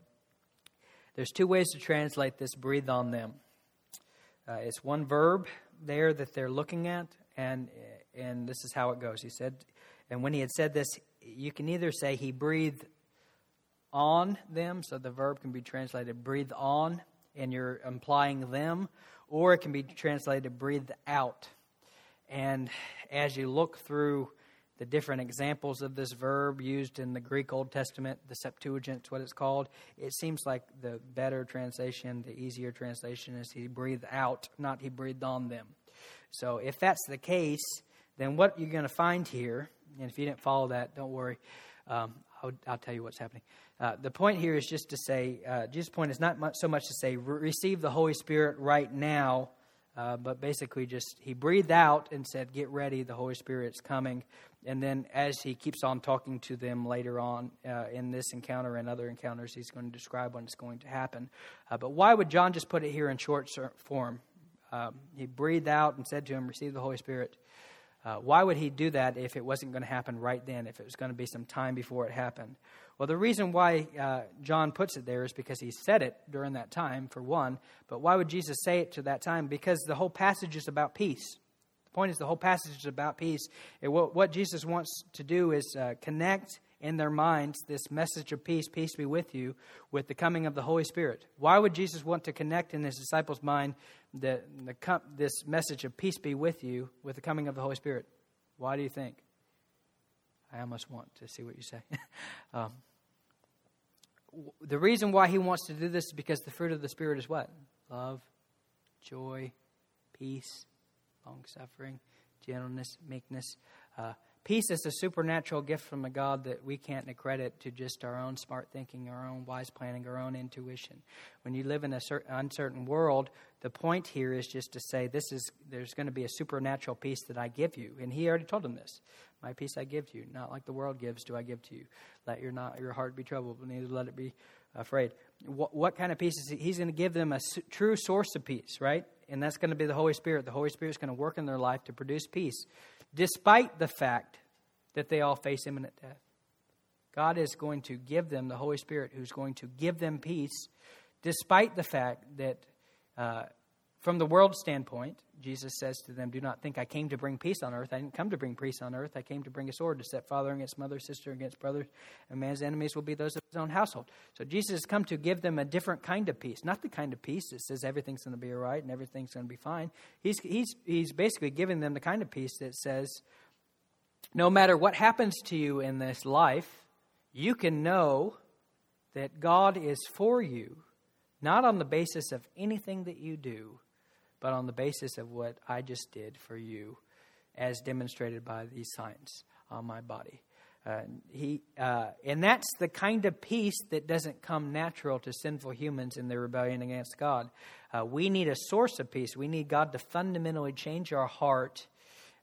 there's two ways to translate this breathe on them. Uh, it's one verb there that they're looking at, and, and this is how it goes. He said, and when he had said this, you can either say he breathed on them, so the verb can be translated breathe on, and you're implying them, or it can be translated breathe out. And as you look through the different examples of this verb used in the Greek Old Testament, the Septuagint, what it's called, it seems like the better translation, the easier translation is he breathed out, not he breathed on them. So if that's the case, then what you're going to find here, and if you didn't follow that, don't worry, um, I'll, I'll, tell you what's happening. Uh, the point here is just to say, uh, Jesus' point is not much, so much to say, receive the Holy Spirit right now uh, but basically, just he breathed out and said, Get ready, the Holy Spirit's coming. And then, as he keeps on talking to them later on uh, in this encounter and other encounters, he's going to describe when it's going to happen. Uh, but why would John just put it here in short form? Um, he breathed out and said to him, Receive the Holy Spirit. Uh, why would he do that if it wasn't going to happen right then, if it was going to be some time before it happened? Well, the reason why uh, John puts it there is because he said it during that time, for one. But why would Jesus say it to that time? Because the whole passage is about peace. The point is, the whole passage is about peace. And what, what Jesus wants to do is uh, connect in their minds this message of peace, peace be with you, with the coming of the Holy Spirit. Why would Jesus want to connect in his disciples' mind the, the, this message of peace be with you with the coming of the Holy Spirit? Why do you think? I almost want to see what you say. um, the reason why he wants to do this is because the fruit of the Spirit is what? Love, joy, peace, long suffering, gentleness, meekness. Uh, Peace is a supernatural gift from a God that we can't accredit to just our own smart thinking, our own wise planning, our own intuition. When you live in an uncertain world, the point here is just to say this is there's going to be a supernatural peace that I give you, and He already told them this. My peace I give to you, not like the world gives, do I give to you. Let your not your heart be troubled, but neither let it be afraid. What, what kind of peace is he? He's going to give them a su- true source of peace, right? And that's going to be the Holy Spirit. The Holy Spirit is going to work in their life to produce peace despite the fact that they all face imminent death. God is going to give them the Holy Spirit who's going to give them peace, despite the fact that, uh, from the world standpoint, Jesus says to them, Do not think I came to bring peace on earth. I didn't come to bring peace on earth. I came to bring a sword to set father against mother, sister against brother, and man's enemies will be those of his own household. So Jesus has come to give them a different kind of peace, not the kind of peace that says everything's going to be all right and everything's going to be fine. He's, he's, he's basically giving them the kind of peace that says, no matter what happens to you in this life, you can know that God is for you, not on the basis of anything that you do but on the basis of what I just did for you, as demonstrated by these signs on my body. Uh, he, uh, and that's the kind of peace that doesn't come natural to sinful humans in their rebellion against God. Uh, we need a source of peace. We need God to fundamentally change our heart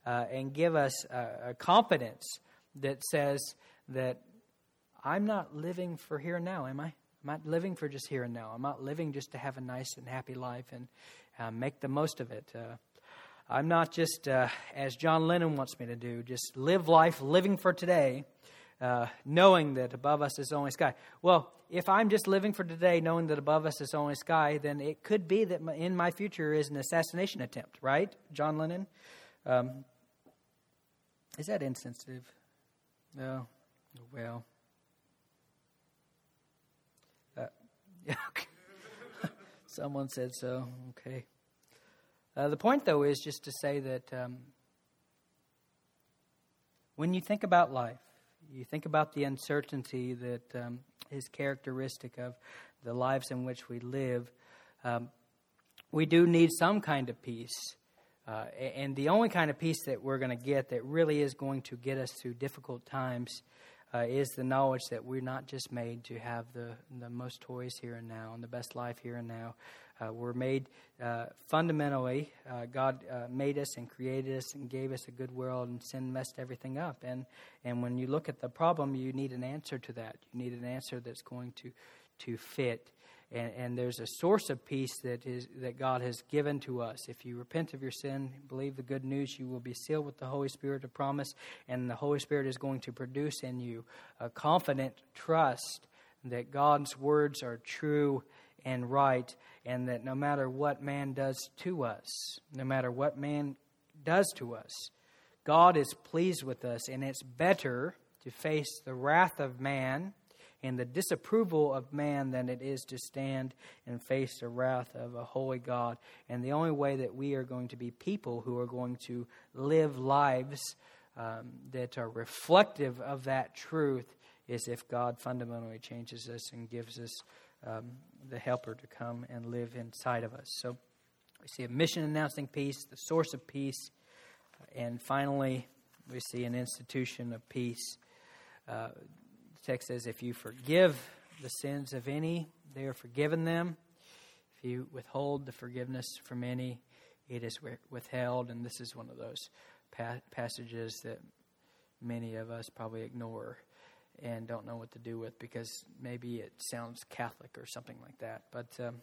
uh, and give us a, a confidence that says that I'm not living for here and now, am I? I'm not living for just here and now. I'm not living just to have a nice and happy life and uh, make the most of it. Uh, I'm not just, uh, as John Lennon wants me to do, just live life living for today, uh, knowing that above us is only sky. Well, if I'm just living for today, knowing that above us is only sky, then it could be that in my future is an assassination attempt, right, John Lennon? Um, is that insensitive? No. Well. Someone said so. Okay. Uh, the point, though, is just to say that um, when you think about life, you think about the uncertainty that um, is characteristic of the lives in which we live. Um, we do need some kind of peace. Uh, and the only kind of peace that we're going to get that really is going to get us through difficult times uh, is the knowledge that we're not just made to have the, the most toys here and now and the best life here and now. Uh, we're made uh, fundamentally, uh, God uh, made us and created us and gave us a good world, and sin messed everything up. And, and when you look at the problem, you need an answer to that. You need an answer that's going to, to fit. And, and, there's a source of peace that is that God has given to us. If you repent of your sin, believe the good news, you will be sealed with the Holy Spirit of promise, and the Holy Spirit is going to produce in you a confident trust that God's words are true and right, and that no matter what man does to us, no matter what man does to us, God is pleased with us, and it's better to face the wrath of man and the disapproval of man than it is to stand and face the wrath of a holy God. And the only way that we are going to be people who are going to live lives um, that are reflective of that truth is if God fundamentally changes us and gives us um, the helper to come and live inside of us. So we see a mission announcing peace, the source of peace, and finally, we see an institution of peace. Uh, text says, If you forgive the sins of any, they are forgiven them. If you withhold the forgiveness from any, it is withheld. And this is one of those pa- passages that many of us probably ignore and don't know what to do with because maybe it sounds Catholic or something like that. But um,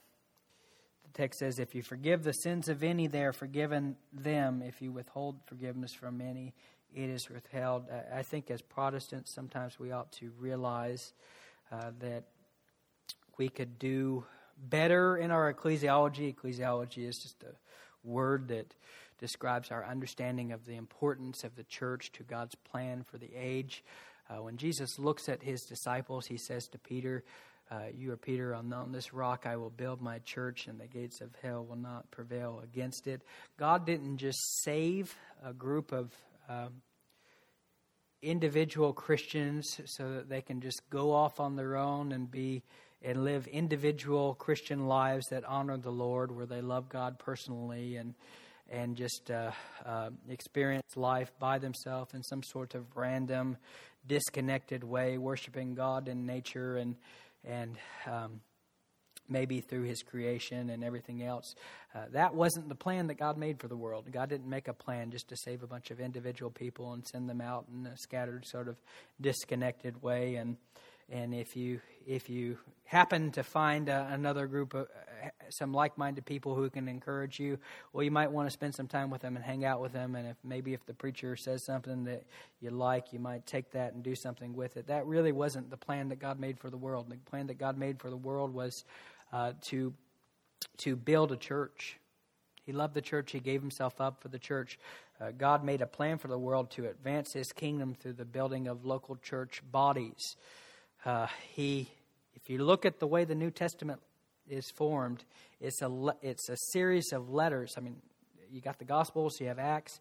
the text says, If you forgive the sins of any, they are forgiven them. If you withhold forgiveness from any, it is withheld. I think as Protestants, sometimes we ought to realize uh, that we could do better in our ecclesiology. Ecclesiology is just a word that describes our understanding of the importance of the church to God's plan for the age. Uh, when Jesus looks at his disciples, he says to Peter, uh, You are Peter, on, on this rock I will build my church, and the gates of hell will not prevail against it. God didn't just save a group of um, individual Christians so that they can just go off on their own and be and live individual Christian lives that honor the Lord, where they love God personally and and just uh, uh, experience life by themselves in some sort of random disconnected way, worshiping God in nature and and um, maybe through His creation and everything else. Uh, that wasn't the plan that God made for the world. God didn't make a plan just to save a bunch of individual people and send them out in a scattered, sort of disconnected way. And and if you if you happen to find uh, another group of uh, some like-minded people who can encourage you well you might want to spend some time with them and hang out with them and if maybe if the preacher says something that you like you might take that and do something with it that really wasn't the plan that god made for the world the plan that god made for the world was uh, to to build a church. He loved the church. He gave himself up for the church. Uh, god made a plan for the world to advance his kingdom through the building of local church bodies. Uh, he, if you look at the way the New Testament is formed, it's a it's a series of letters. I mean, you got the Gospels, you have Acts,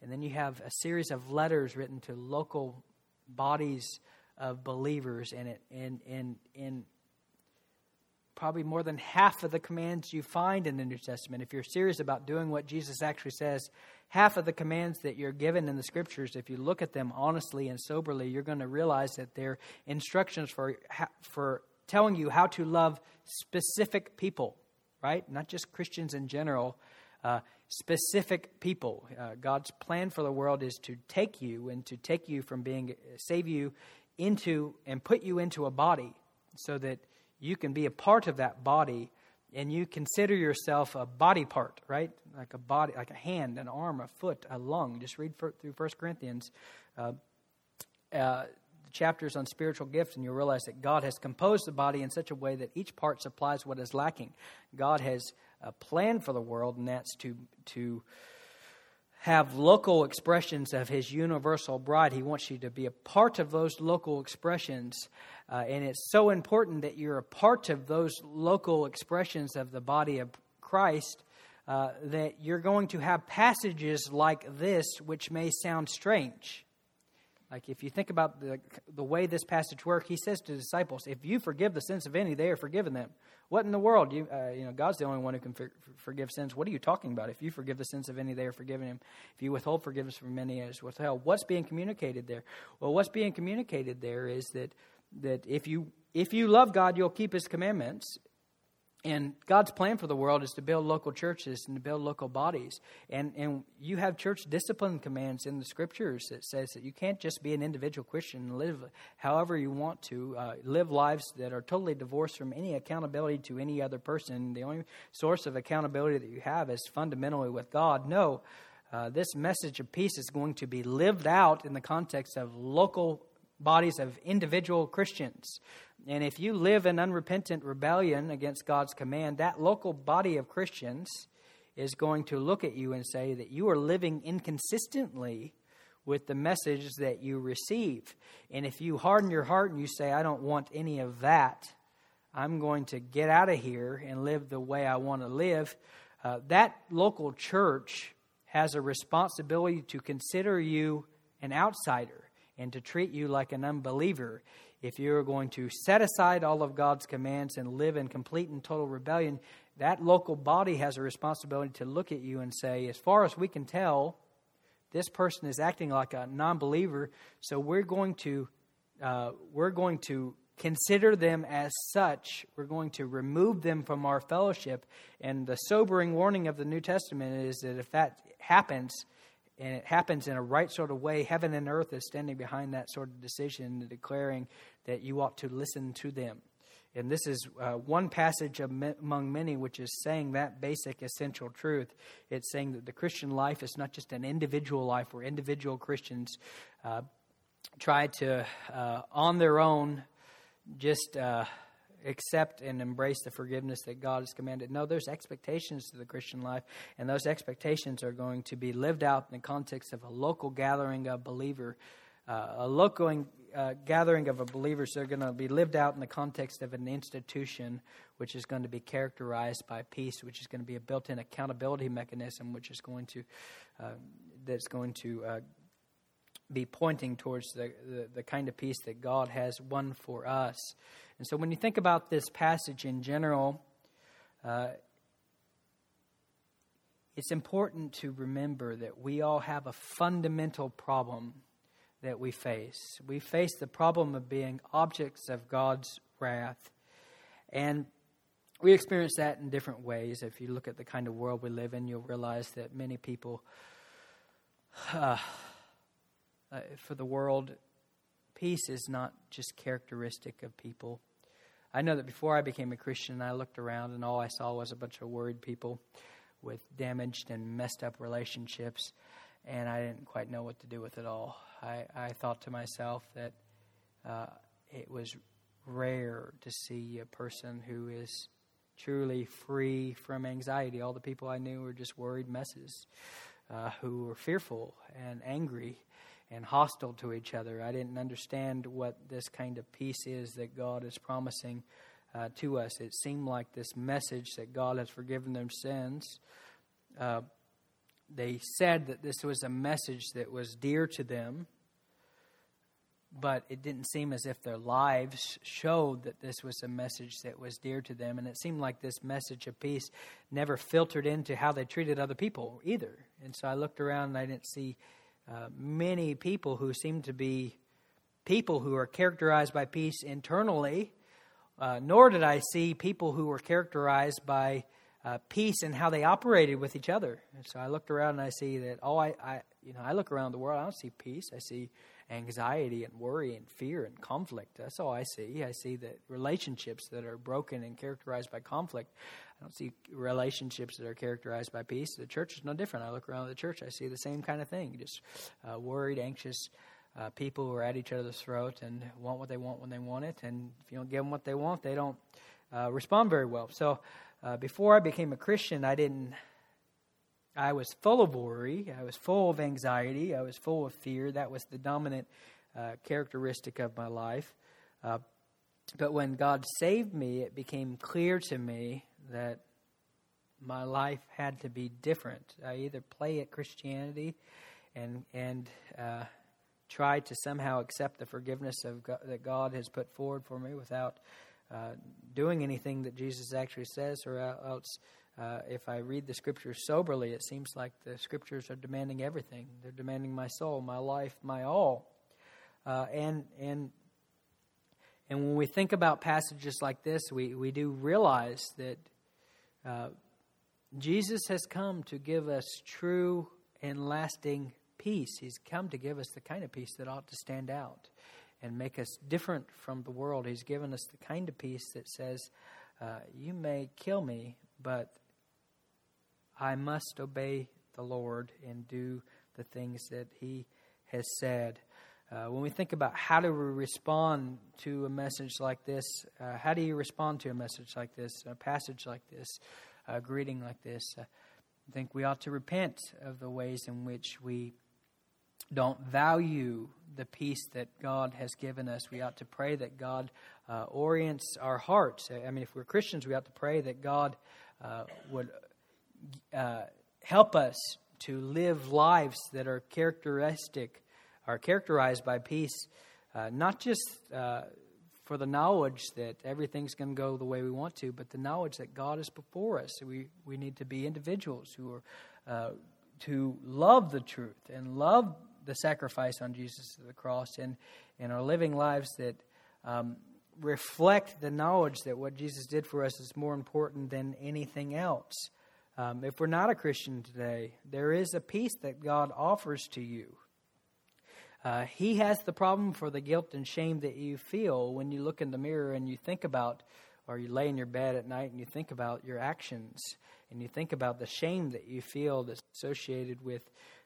and then you have a series of letters written to local bodies of believers, and it in in in probably more than half of the commands you find in the New Testament. If you're serious about doing what Jesus actually says, half of the commands that you're given in the scriptures, if you look at them honestly and soberly, you're going to realize that they're instructions for, for telling you how to love specific people, right? Not just Christians in general, uh, specific people. Uh, God's plan for the world is to take you and to take you from being, save you into, and put you into a body so that you can be a part of that body and you consider yourself a body part, right? Like a body, like a hand, an arm, a foot, a lung. Just read for, through First Corinthians. Uh, uh, chapters on spiritual gifts, and you'll realize that God has composed the body in such a way that each part supplies what is lacking. God has a plan for the world, and that's to to have local expressions of His universal bride. He wants you to be a part of those local expressions, uh, and it's so important that you're a part of those local expressions of the body of Christ. Uh, that you're going to have passages like this, which may sound strange. Like if you think about the, the way this passage works, he says to the disciples, if you forgive the sins of any, they are forgiven them. What in the world? You, uh, you know, God's the only one who can for, forgive sins. What are you talking about? If you forgive the sins of any, they are forgiven him. If you withhold forgiveness from many, is withheld. What's being communicated there? Well, what's being communicated there is that that if you if you love God, you'll keep His commandments, and God's plan for the world is to build local churches and to build local bodies. And, and you have church discipline commands in the scriptures that says that you can't just be an individual Christian and live however you want to, uh, live lives that are totally divorced from any accountability to any other person. The only source of accountability that you have is fundamentally with God. No, uh, this message of peace is going to be lived out in the context of local bodies of individual Christians. And if you live in unrepentant rebellion against God's command, that local body of Christians is going to look at you and say that you are living inconsistently with the message that you receive. And if you harden your heart and you say, I don't want any of that, I'm going to get out of here and live the way I want to live, uh, that local church has a responsibility to consider you an outsider and to treat you like an unbeliever if you're going to set aside all of God's commands and live in complete and total rebellion, that local body has a responsibility to look at you and say, as far as we can tell, this person is acting like a non-believer, so we're going to uh, we're going to consider them as such. We're going to remove them from our fellowship. And the sobering warning of the New Testament is that if that happens, and it happens in a right sort of way, heaven and earth is standing behind that sort of decision, declaring that you ought to listen to them. And this is uh, one passage among many which is saying that basic essential truth. It's saying that the Christian life is not just an individual life where individual Christians uh, try to, uh, on their own, just uh, accept and embrace the forgiveness that God has commanded. No, there's expectations to the Christian life, and those expectations are going to be lived out in the context of a local gathering of believer, uh, a local uh, gathering of believers. They're going to be lived out in the context of an institution, which is going to be characterized by peace, which is going to be a built-in accountability mechanism, which is going to uh, that's going to uh, be pointing towards the, the, the kind of peace that God has won for us. And so when you think about this passage in general, uh, it's important to remember that we all have a fundamental problem that we face. We face the problem of being objects of God's wrath. And we experience that in different ways. If you look at the kind of world we live in, you'll realize that many people, uh, uh, for the world, peace is not just characteristic of people. I know that before I became a Christian, I looked around and all I saw was a bunch of worried people with damaged and messed up relationships, and I didn't quite know what to do with it all. I, I thought to myself that uh, it was rare to see a person who is truly free from anxiety. All the people I knew were just worried messes uh, who were fearful and angry and hostile to each other. I didn't understand what this kind of peace is that God is promising uh, to us. It seemed like this message that God has forgiven their sins. Uh, they said that this was a message that was dear to them, but it didn't seem as if their lives showed that this was a message that was dear to them. And it seemed like this message of peace never filtered into how they treated other people either. And so I looked around and I didn't see uh, many people who seem to be people who are characterized by peace internally, uh, nor did I see people who were characterized by uh, peace and how they operated with each other. And so I looked around and I see that oh, I, I, you know, I look around the world, I don't see peace. I see anxiety and worry and fear and conflict. That's all I see. I see that relationships that are broken and characterized by conflict. Don't see relationships that are characterized by peace. The church is no different. I look around the church, I see the same kind of thing just uh, worried, anxious uh, people who are at each other's throat and want what they want when they want it. And if you don't give them what they want, they don't uh, respond very well. So uh, before I became a Christian, I didn't. I was full of worry. I was full of anxiety. I was full of fear. That was the dominant uh, characteristic of my life. Uh, but when God saved me, it became clear to me that my life had to be different. I either play at Christianity and and uh, try to somehow accept the forgiveness of God, that God has put forward for me without uh, doing anything that Jesus actually says, or else. Uh, if I read the scriptures soberly, it seems like the scriptures are demanding everything. They're demanding my soul, my life, my all. Uh, and and and when we think about passages like this, we, we do realize that uh, Jesus has come to give us true and lasting peace. He's come to give us the kind of peace that ought to stand out and make us different from the world. He's given us the kind of peace that says, uh, You may kill me, but I must obey the Lord and do the things that He has said. Uh, when we think about how do we respond to a message like this, uh, how do you respond to a message like this, a passage like this, a greeting like this? Uh, I think we ought to repent of the ways in which we don't value the peace that God has given us. We ought to pray that God uh, orients our hearts. I mean, if we're Christians, we ought to pray that God uh, would uh, help us to live lives that are characteristic are characterized by peace, uh, not just uh, for the knowledge that everything's going to go the way we want to, but the knowledge that God is before us. We, we need to be individuals who are uh, to love the truth and love the sacrifice on Jesus of the cross and, and are living lives that um, reflect the knowledge that what Jesus did for us is more important than anything else. Um, if we're not a Christian today, there is a peace that God offers to you. Uh, he has the problem for the guilt and shame that you feel when you look in the mirror and you think about, or you lay in your bed at night and you think about your actions and you think about the shame that you feel that's associated with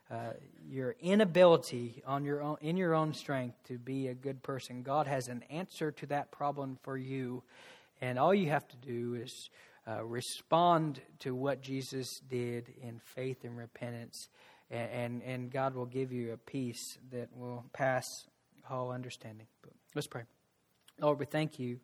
uh, your inability on your own, in your own strength to be a good person. God has an answer to that problem for you, and all you have to do is uh, respond to what Jesus did in faith and repentance and, and God will give you a peace that will pass all understanding. But let's pray. Lord, we thank you